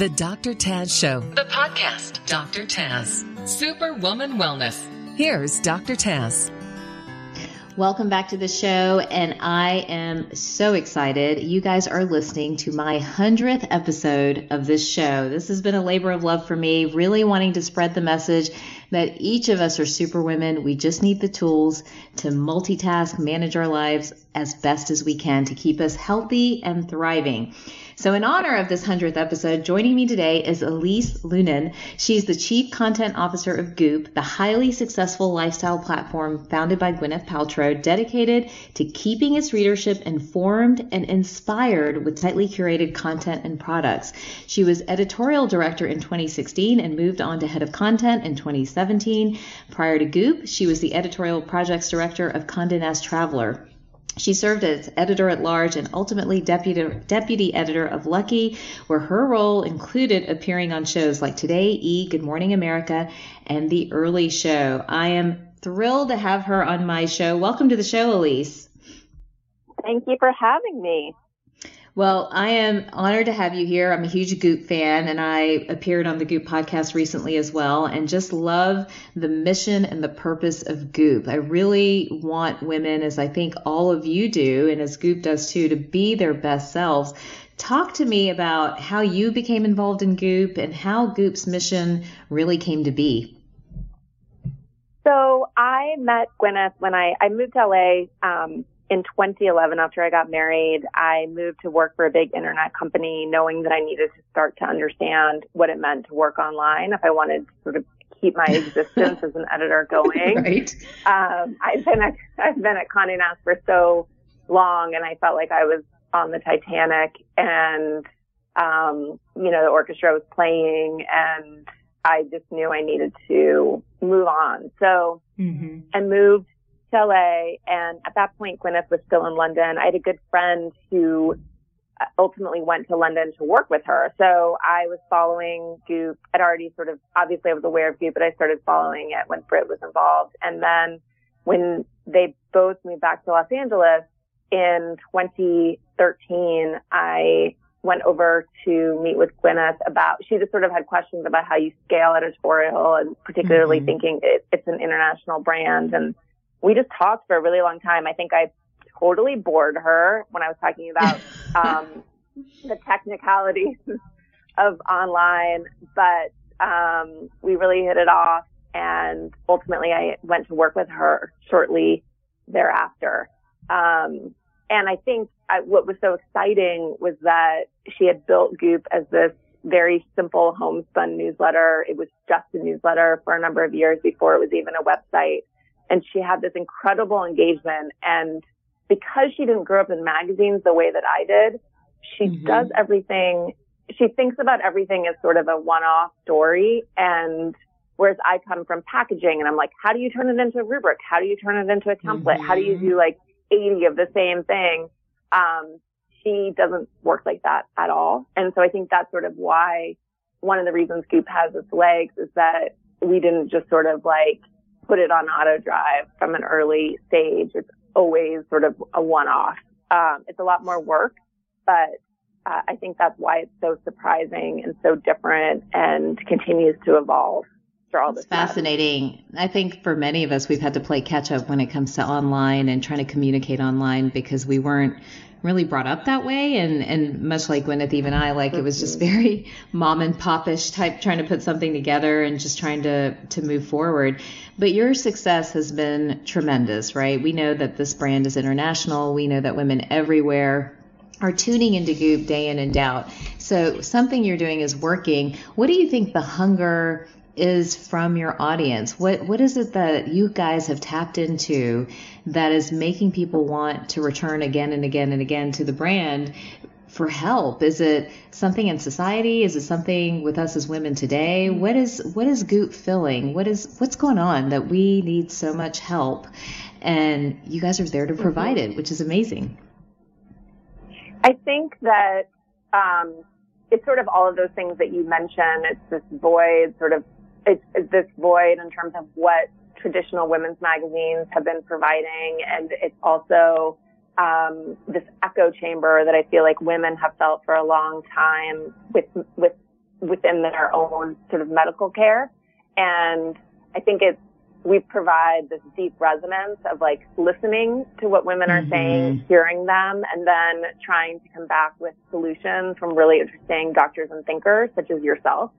The Dr. Taz Show, the podcast. Dr. Taz, Superwoman Wellness. Here's Dr. Taz. Welcome back to the show, and I am so excited. You guys are listening to my 100th episode of this show. This has been a labor of love for me, really wanting to spread the message that each of us are superwomen. We just need the tools to multitask, manage our lives as best as we can to keep us healthy and thriving. So, in honor of this 100th episode, joining me today is Elise Loehnen. She's the Chief Content Officer of Goop, the highly successful lifestyle platform founded by Gwyneth Paltrow, dedicated to keeping its readership informed and inspired with tightly curated content and products. She was editorial director in 2016 and moved on to head of content in 2017. Prior to Goop, she was the editorial projects director of Condé Nast Traveler. She served as editor at large and ultimately deputy, deputy editor of Lucky, where her role included appearing on shows like Today, E, Good Morning America, and The Early Show. I am thrilled to have her on my show. Welcome to the show, Elise. Thank you for having me. Well, I am honored to have you here. I'm a huge Goop fan and I appeared on the Goop podcast recently as well and just love the mission and the purpose of Goop. I really want women, as I think all of you do, and as Goop does too, to be their best selves. Talk to me about how you became involved in Goop and how Goop's mission really came to be. So I met Gwyneth when I, I moved to LA um, in 2011, after I got married, I moved to work for a big internet company, knowing that I needed to start to understand what it meant to work online if I wanted to sort of keep my existence as an editor going. Right. Um, I've been at I've been at Condé Nast for so long, and I felt like I was on the Titanic, and um, you know the orchestra was playing, and I just knew I needed to move on. So mm-hmm. I moved LA. And at that point, Gwyneth was still in London. I had a good friend who uh, ultimately went to London to work with her. So I was following Goop. I'd already sort of, obviously I was aware of Goop, but I started following it when Brit was involved. And then when they both moved back to Los Angeles in 2013, I went over to meet with Gwyneth about, she just sort of had questions about how you scale editorial and particularly mm-hmm. thinking it, it's an international brand and we just talked for a really long time. I think I totally bored her when I was talking about um, the technicalities of online, but um, we really hit it off. And ultimately, I went to work with her shortly thereafter. Um, and I think I, what was so exciting was that she had built Goop as this very simple homespun newsletter. It was just a newsletter for a number of years before it was even a website and she had this incredible engagement. And because she didn't grow up in magazines the way that I did, she mm-hmm. does everything. She thinks about everything as sort of a one-off story. And whereas I come from packaging and I'm like, how do you turn it into a rubric? How do you turn it into a template? Mm-hmm. How do you do like 80 of the same thing? Um, she doesn't work like that at all. And so I think that's sort of why one of the reasons Goop has its legs is that we didn't just sort of like put it on auto drive from an early stage. It's always sort of a one-off. Um, it's a lot more work, but uh, I think that's why it's so surprising and so different and continues to evolve. It's fascinating. I think for many of us, we've had to play catch up when it comes to online and trying to communicate online because we weren't really brought up that way. And and much like Gwyneth even I like it was just very mom and popish type trying to put something together and just trying to to move forward. But your success has been tremendous right? We know that this brand is international. We know that women everywhere are tuning into Goop day in and out. So something you're doing is working. What do you think the hunger is from your audience? What what is it that you guys have tapped into that is making people want to return again and again and again to the brand for help? Is it something in society? Is it something with us as women today? What is what is Goop filling? What is what's going on that we need so much help? And you guys are there to provide it, which is amazing. I think that um, it's sort of all of those things that you mentioned. It's this void, sort of it's, it's this void in terms of what traditional women's magazines have been providing, and it's also um, this echo chamber that I feel like women have felt for a long time with with within their own sort of medical care. And I think it's, we provide this deep resonance of like listening to what women are mm-hmm. saying, hearing them, and then trying to come back with solutions from really interesting doctors and thinkers such as yourself.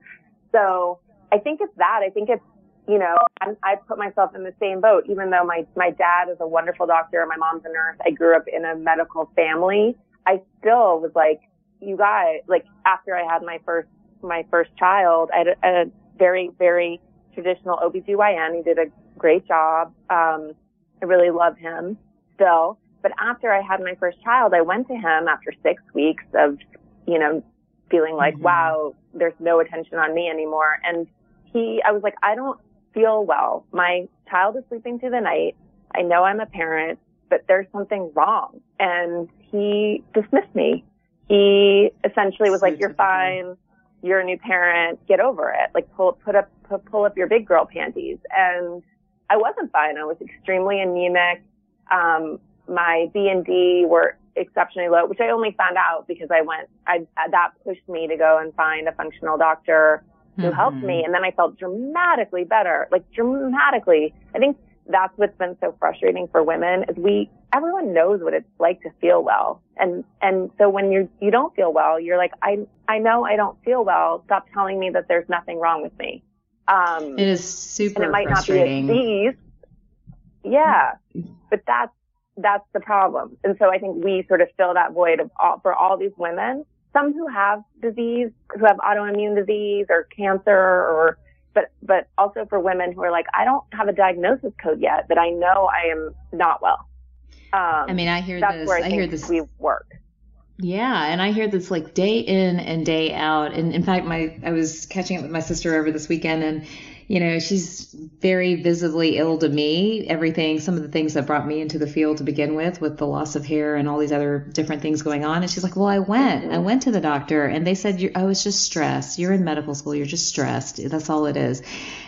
So I think it's that. I think it's, you know, I, I put myself in the same boat, even though my, my dad is a wonderful doctor, and my mom's a nurse. I grew up in a medical family. I still was like, you guys, like after I had my first, my first child, I had a, a very, very traditional OBGYN. He did a great job. Um, I really love him still. But after I had my first child, I went to him after six weeks of, you know, feeling like, mm-hmm. wow, there's no attention on me anymore. And he, I was like, I don't feel well. My child is sleeping through the night. I know I'm a parent, but there's something wrong. And he dismissed me. He essentially was like, you're fine. You're a new parent. Get over it. Like pull, put up, pull up your big girl panties. And I wasn't fine. I was extremely anemic. Um, my B and D were exceptionally low, which I only found out because I went, I, that pushed me to go and find a functional doctor who mm-hmm. helped me. And then I felt dramatically better, like dramatically. I think that's what's been so frustrating for women is we, everyone knows what it's like to feel well. And, and so when you're, you don't feel well, you're like, I, I know I don't feel well. Stop telling me that there's nothing wrong with me. Um, it is super and it might not be a disease. Yeah. But that's, that's the problem. And so I think we sort of fill that void of all, for all these women, some who have disease, who have autoimmune disease or cancer or, but, but also for women who are like, I don't have a diagnosis code yet, but I know I am not well. Um, I mean, I hear that's this. Where I, I hear this. We work. Yeah, and I hear this like day in and day out. And in fact, my I was catching up with my sister over this weekend, and you know, she's very visibly ill to me. Everything, some of the things that brought me into the field to begin with, with the loss of hair and all these other different things going on. And she's like, well, I went, I went to the doctor and they said, I was just stressed. You're in medical school. You're just stressed. That's all it is.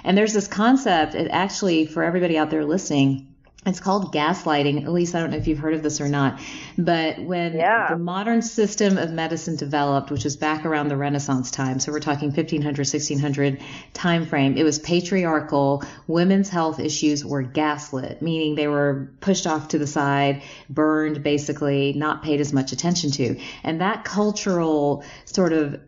And there's this concept, it actually, for everybody out there listening, it's called gaslighting. Elise I don't know if you've heard of this or not. But when yeah. the modern system of medicine developed, which was back around the Renaissance time, so we're talking 1500, 1600 time frame, it was patriarchal. Women's health issues were gaslit, meaning they were pushed off to the side, burned, basically, not paid as much attention to. And that cultural sort of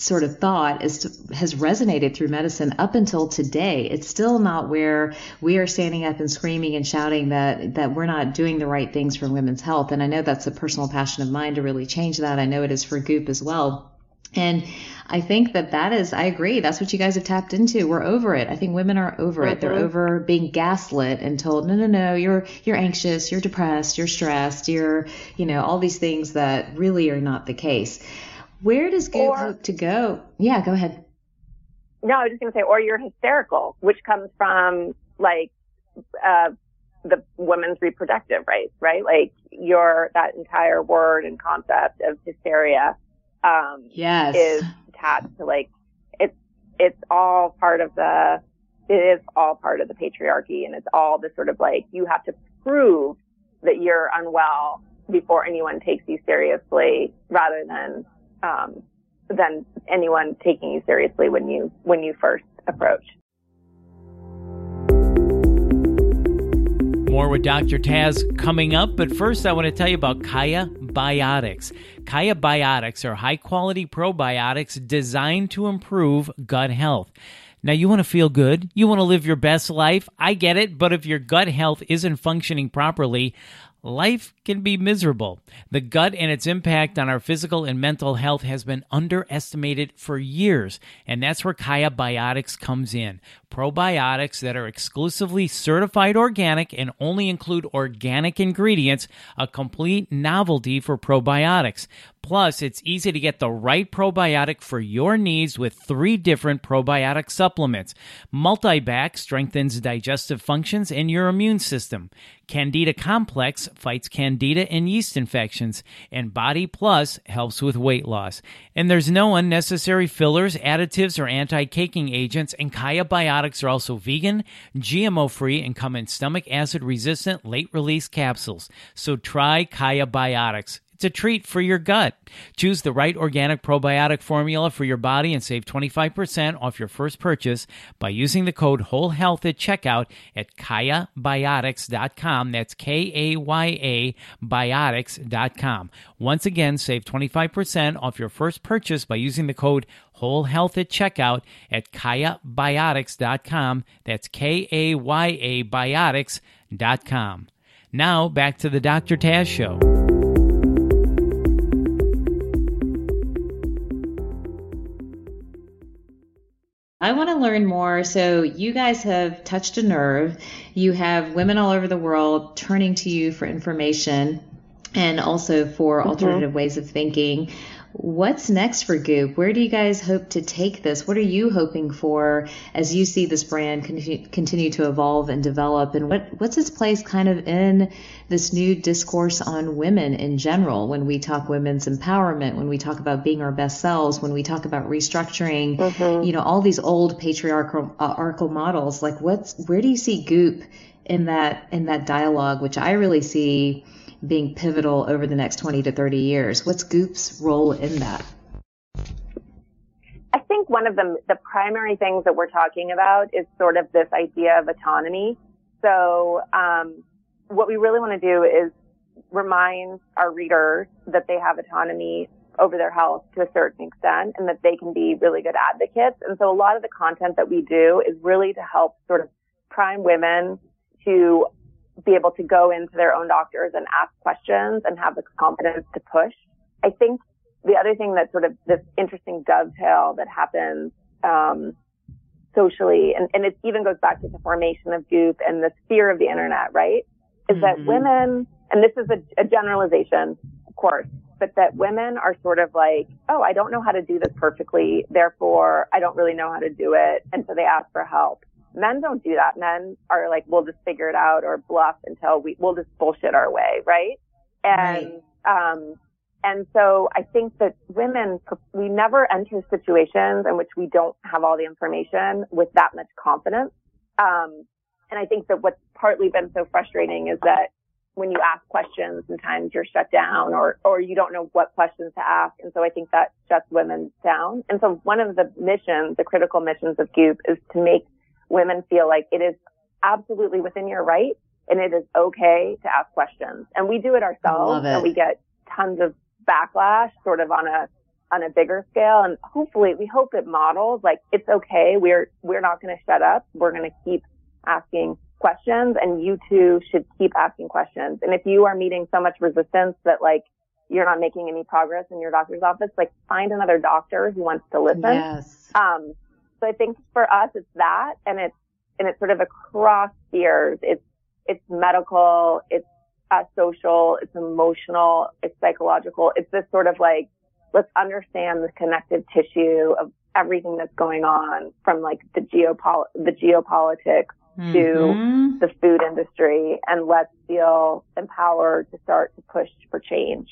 sort of thought is has resonated through medicine up until today. It's still not where we are standing up and screaming and shouting that that we're not doing the right things for women's health. And I know that's a personal passion of mine to really change that. I know it is for Goop as well. And I think that that is, I agree. That's what you guys have tapped into. We're over it. I think women are over it. They're mm-hmm. over being gaslit and told, no, no, no, you're, you're anxious, you're depressed, you're stressed, you're, you know, all these things that really are not the case. Where does Goop or, hope to go? Yeah, go ahead. No, I was just going to say, or you're hysterical, which comes from like, uh, the women's reproductive rights, right? Like your, that entire word and concept of hysteria, um, yes. is attached to like, it's, it's all part of the, it is all part of the patriarchy and it's all the sort of like, you have to prove that you're unwell before anyone takes you seriously rather than um, than anyone taking you seriously when you when you first approach. More with Dr. Taz coming up, but first I want to tell you about Kaya Biotics. Kaya Biotics are high quality probiotics designed to improve gut health. Now, you want to feel good. You want to live your best life. I get it. But if your gut health isn't functioning properly, life can be miserable. The gut and its impact on our physical and mental health has been underestimated for years, and that's where Kaya Biotics comes in. Probiotics that are exclusively certified organic and only include organic ingredients, a complete novelty for probiotics. Plus, it's easy to get the right probiotic for your needs with three different probiotic supplements. Multibac strengthens digestive functions and your immune system. Candida Complex fights candida and yeast infections, and Body Plus helps with weight loss. And there's no unnecessary fillers, additives, or anti caking agents, and Kaya Biotics are also vegan, GMO free, and come in stomach acid resistant late release capsules. So try Kaya Biotics. It's a treat for your gut. Choose the right organic probiotic formula for your body and save 25% off your first purchase by using the code Whole Health at checkout at KayaBiotics.com. That's K A Y A Biotics.com. Once again, save 25% off your first purchase by using the code Whole Health at checkout at KayaBiotics.com. That's K A Y A Biotics.com. Now back to the Dr. Taz Show. I want to learn more. So, you guys have touched a nerve. You have women all over the world turning to you for information and also for mm-hmm. alternative ways of thinking. What's next for Goop? Where do you guys hope to take this? What are you hoping for as you see this brand continue to evolve and develop? And what, what's its place kind of in this new discourse on women in general when we talk women's empowerment, when we talk about being our best selves, when we talk about restructuring, mm-hmm. you know, all these old patriarchal uh, models? Like, what's where do you see Goop in that in that dialogue, which I really see being pivotal over the next 20 to 30 years. What's Goop's role in that? I think one of the, the primary things that we're talking about is sort of this idea of autonomy. So, um, what we really want to do is remind our readers that they have autonomy over their health to a certain extent and that they can be really good advocates. And so a lot of the content that we do is really to help sort of prime women to be able to go into their own doctors and ask questions and have the confidence to push. I think the other thing that sort of this interesting dovetail that happens um, socially, and, and it even goes back to the formation of Goop and the fear of the internet, right? Is mm-hmm. that women, and this is a, a generalization, of course, but that women are sort of like, oh, I don't know how to do this perfectly, therefore I don't really know how to do it, and so they ask for help. Men don't do that. Men are like, we'll just figure it out or bluff until we, we'll just bullshit our way, right? And, right. um, and so I think that women, we never enter situations in which we don't have all the information with that much confidence. Um, and I think that what's partly been so frustrating is that when you ask questions, sometimes you're shut down or, or you don't know what questions to ask. And so I think that shuts women down. And so one of the missions, the critical missions of Goop is to make women feel like it is absolutely within your right and it is okay to ask questions. And we do it ourselves it. and we get tons of backlash sort of on a on a bigger scale and hopefully we hope it models like it's okay. We're we're not going to shut up. We're going to keep asking questions and you too should keep asking questions. And if you are meeting so much resistance that like you're not making any progress in your doctor's office, like find another doctor who wants to listen. Yes. Um, so I think for us, it's that, and it's and it's sort of across spheres. It's it's medical, it's uh, social, it's emotional, it's psychological. It's this sort of like let's understand the connective tissue of everything that's going on from like the geopol the geopolitics mm-hmm. to the food industry, and let's feel empowered to start to push for change.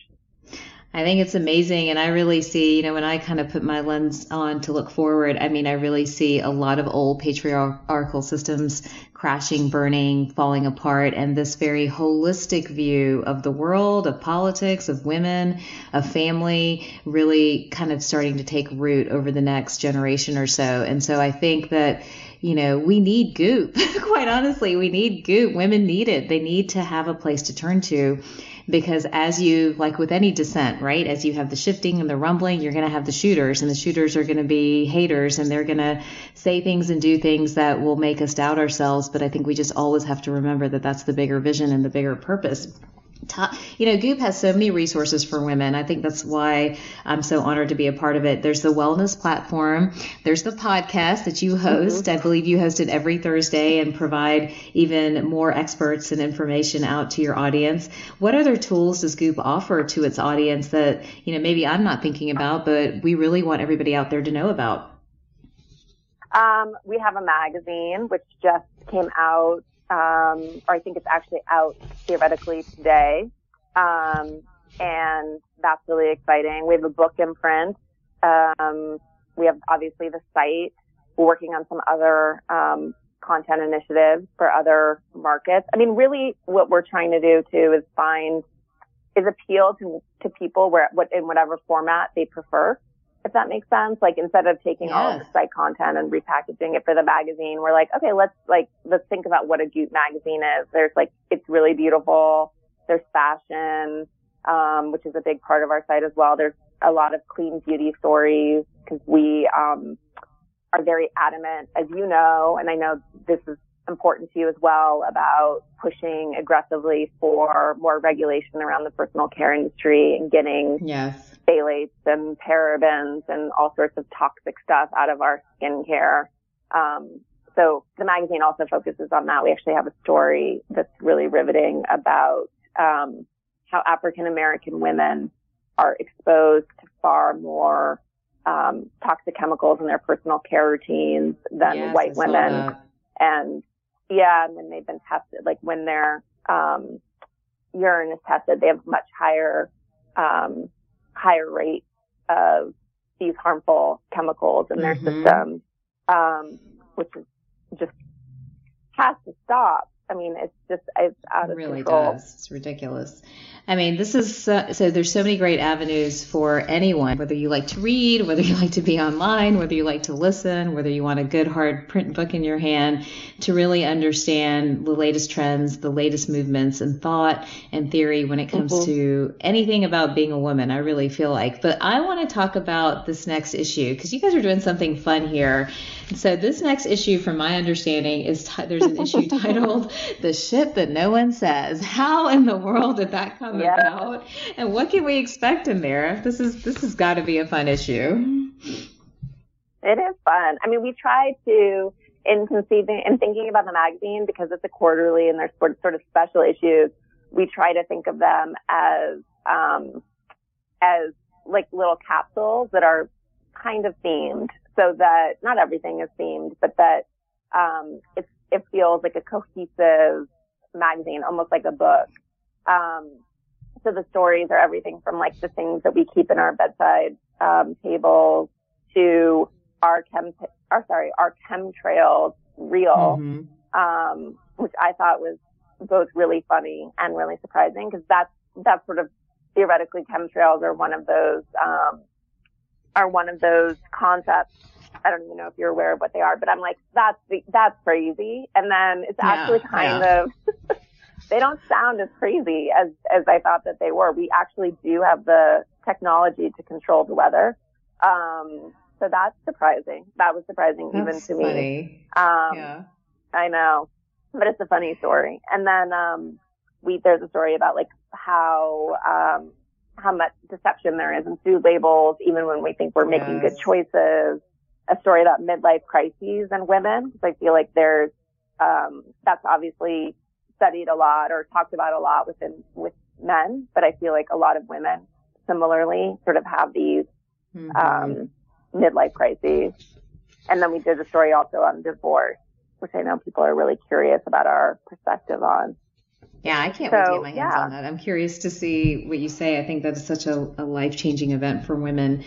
I think it's amazing. And I really see, you know, when I kind of put my lens on to look forward, I mean, I really see a lot of old patriarchal systems crashing, burning, falling apart, and this very holistic view of the world, of politics, of women, of family, really kind of starting to take root over the next generation or so. And so I think that, you know, we need goop. Quite honestly, we need goop. Women need it. They need to have a place to turn to because as you like with any descent right as you have the shifting and the rumbling you're going to have the shooters and the shooters are going to be haters and they're going to say things and do things that will make us doubt ourselves but i think we just always have to remember that that's the bigger vision and the bigger purpose you know, Goop has so many resources for women. I think that's why I'm so honored to be a part of it. There's the wellness platform. There's the podcast that you host. Mm-hmm. I believe you host it every Thursday and provide even more experts and information out to your audience. What other tools does Goop offer to its audience that, you know, maybe I'm not thinking about, but we really want everybody out there to know about? Um, we have a magazine which just came out um, or I think it's actually out theoretically today. Um, and that's really exciting. We have a book imprint. Um, we have obviously the site. We're working on some other um, content initiatives for other markets. I mean, really, what we're trying to do too is find is appeal to to people where what in whatever format they prefer. If that makes sense, like instead of taking all of the site content and repackaging it for the magazine, we're like, okay, let's like let's think about what a Goop magazine is. There's like it's really beautiful. There's fashion, um, which is a big part of our site as well. There's a lot of clean beauty stories because we um, are very adamant, as you know, and I know this is important to you as well about pushing aggressively for more regulation around the personal care industry and getting yes. Phthalates and parabens and all sorts of toxic stuff out of our skincare. Um, so the magazine also focuses on that. We actually have a story that's really riveting about um, how African American women are exposed to far more um, toxic chemicals in their personal care routines than yes, white women. And yeah, and when they've been tested, like when their um, urine is tested, they have much higher um, higher rate of these harmful chemicals in their Mhm. system, um, which is just has to stop. I mean, it's just it's out It of really control. does. It's ridiculous. I mean, this is so, so there's so many great avenues for anyone, whether you like to read, whether you like to be online, whether you like to listen, whether you want a good hard print book in your hand to really understand the latest trends, the latest movements and thought and theory when it comes Mhm. to anything about being a woman. I really feel like. But I want to talk about this next issue because you guys are doing something fun here. So this next issue, from my understanding, is t- there's an issue titled "The Shit That No One Says." How in the world did that come Yeah. about? And what can we expect in there? This is this has got to be a fun issue. It is fun. I mean, we try to, in conceiving and thinking about the magazine, because it's a quarterly and there's sort sort of special issues, we try to think of them as, um, as like little capsules that are kind of themed so that not everything is themed, but that, um, it, it feels like a cohesive magazine, almost like a book. Um, so the stories are everything from like the things that we keep in our bedside, um, tables to our chem, or sorry, our chemtrails reel, Mhm. um, which I thought was both really funny and really surprising because that's, that's sort of theoretically chemtrails are one of those, um, are one of those concepts. I don't even know if you're aware of what they are, but I'm like, that's the, that's crazy. And then it's Yeah, actually kind yeah. of, they don't sound as crazy as, as I thought that they were. We actually do have the technology to control the weather. Um, so that's surprising. That was surprising even That's to me. Um, yeah. I know, but it's a funny story. And then, um, we, there's a story about like how, um, how much deception there is in food labels, even when we think we're making Yes. good choices. A story about midlife crises and women, because I feel like there's, um, that's obviously studied a lot or talked about a lot within, with men, but I feel like a lot of women similarly sort of have these, Mhm. um, midlife crises. And then we did a story also on divorce, which I know people are really curious about our perspective on. Yeah, I can't wait to get my hands yeah. on that. I'm curious to see what you say. I think that is such a, a life changing event for women.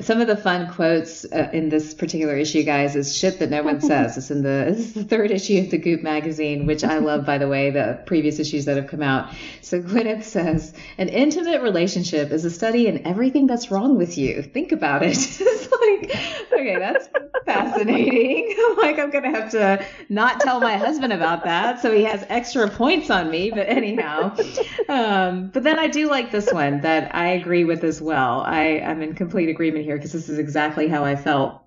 Some of the fun quotes uh, in this particular issue, guys, is shit that no one says. It's in the, this is the third issue of the Goop magazine, which I love, by the way, the previous issues that have come out. So Gwyneth says, an intimate relationship is a study in everything that's wrong with you. Think about it. it's like, okay, that's fascinating. Like, I'm to have to not tell my husband about that. So he has extra points on me. But anyhow, um, but then I do like this one that I agree with as well. I, I'm in complete agreement here because this is exactly how I felt.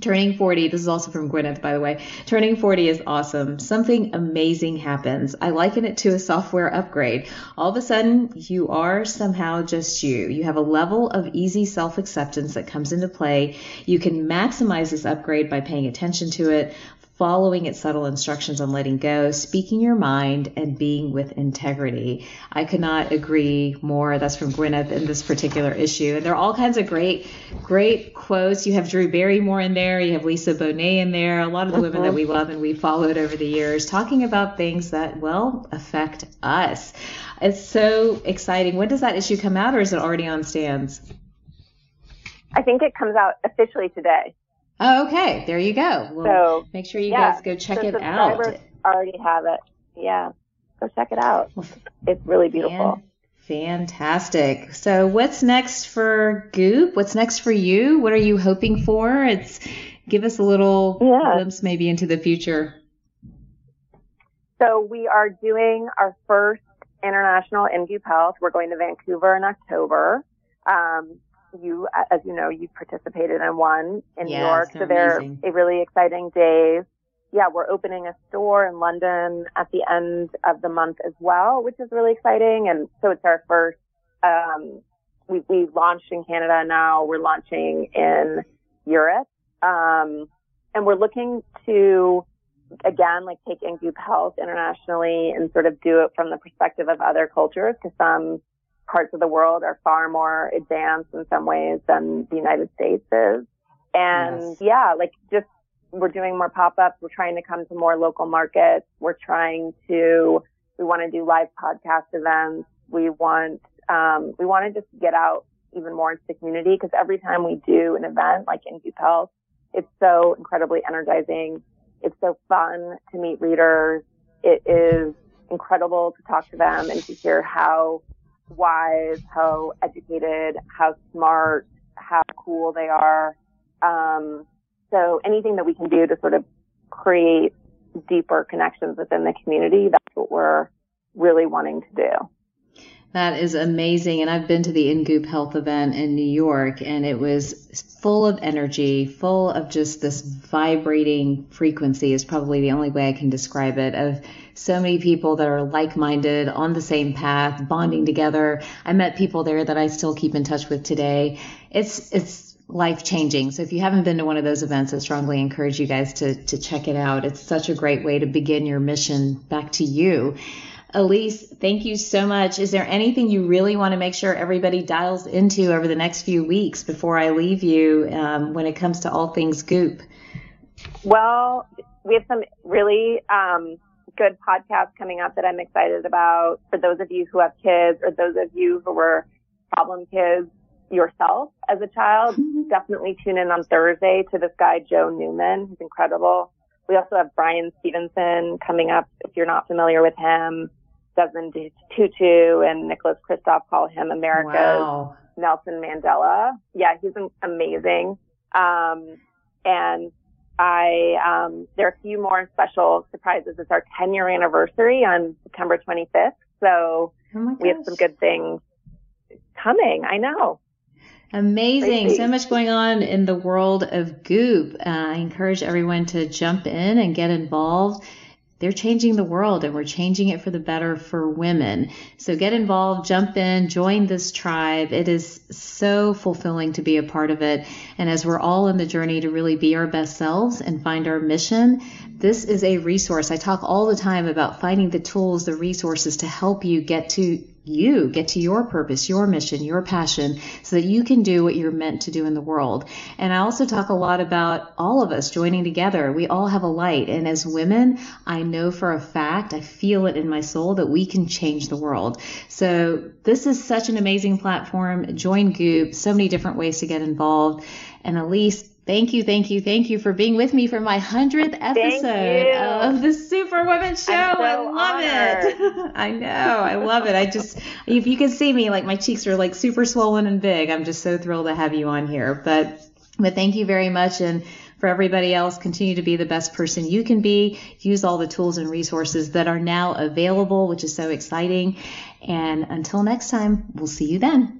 Turning 40, this is also from Gwyneth, by the way. Turning 40 is awesome. Something amazing happens. I liken it to a software upgrade. All of a sudden, you are somehow just you. You have a level of easy self acceptance that comes into play. You can maximize this upgrade by paying attention to it, following its subtle instructions on letting go, speaking your mind, and being with integrity. I could not agree more. That's from Gwyneth in this particular issue. And there are all kinds of great, great quotes. You have Drew Barrymore in there. You have Lisa Bonet in there. A lot of the women that we love and we followed over the years talking about things that, well, affect us. It's so exciting. When does that issue come out or is it already on stands? I think it comes out officially today. Oh, okay. There you go. Well, So make sure you yeah, guys go check it out. already have it. Yeah. Go check it out. It's really beautiful. Fantastic. So, what's next for Goop? What's next for you? What are you hoping for? It's give us a little yeah. glimpse maybe into the future. So, we are doing our first international in Goop Health. We're going to Vancouver in October. Um, you, as you know, you participated in one in yes, New York, so they're a really exciting days yeah, we're opening a store in London at the end of the month as well, which is really exciting. And so it's our first, um, we, we launched in Canada now. We're launching in Europe. Um, and we're looking to, again, like take In Goop Health internationally and sort of do it from the perspective of other cultures because some parts of the world are far more advanced in some ways than the United States is. And yes. yeah, like just we're doing more pop-ups. We're trying to come to more local markets. We're trying to, we want to do live podcast events. We want, um, we want to just get out even more into the community because every time we do an event like in Goop Health, it's so incredibly energizing. It's so fun to meet readers. It is incredible to talk to them and to hear how wise, how educated, how smart, how cool they are. Um, so anything that we can do to sort of create deeper connections within the community, that's what we're really wanting to do. That is amazing. And I've been to the In Goop Health event in New York and it was full of energy, full of just this vibrating frequency is probably the only way I can describe it of so many people that are like-minded on the same path, bonding together. I met people there that I still keep in touch with today. It's, it's life changing. So if you haven't been to one of those events, I strongly encourage you guys to, to check it out. It's such a great way to begin your mission back to you. Elise, thank you so much. Is there anything you really want to make sure everybody dials into over the next few weeks before I leave you um, when it comes to all things Goop? Well, we have some really um, good podcasts coming up that I'm excited about for those of you who have kids or those of you who were problem kids yourself as a child, mm-hmm. definitely tune in on Thursday to this guy, Joe Newman. He's incredible. We also have Bryan Stevenson coming up. If you're not familiar with him, Desmond Tutu and Nicholas Kristof call him America's wow. Nelson Mandela. Yeah, he's amazing. Um, and I, um, there are a few more special surprises. It's our 10 year anniversary on September 25th. So oh we have some good things coming. I know. Amazing. Crazy. So much going on in the world of Goop. Uh, I encourage everyone to jump in and get involved. They're changing the world and we're changing it for the better for women. So get involved, jump in, join this tribe. It is so fulfilling to be a part of it. And as we're all in the journey to really be our best selves and find our mission, this is a resource. I talk all the time about finding the tools, the resources to help you get to you get to your purpose, your mission, your passion, so that you can do what you're meant to do in the world. And I also talk a lot about all of us joining together. We all have a light. And as women, I know for a fact, I feel it in my soul that we can change the world. So this is such an amazing platform. Join Goop, so many different ways to get involved. And Elise, Thank you, thank you, thank you for being with me for my hundredth episode of the Superwoman Show. So I love honored. it. I know, I love it. I just, if you can see me, like my cheeks are like super swollen and big. I'm just so thrilled to have you on here. But, but thank you very much. And for everybody else, continue to be the best person you can be. Use all the tools and resources that are now available, which is so exciting. And until next time, we'll see you then.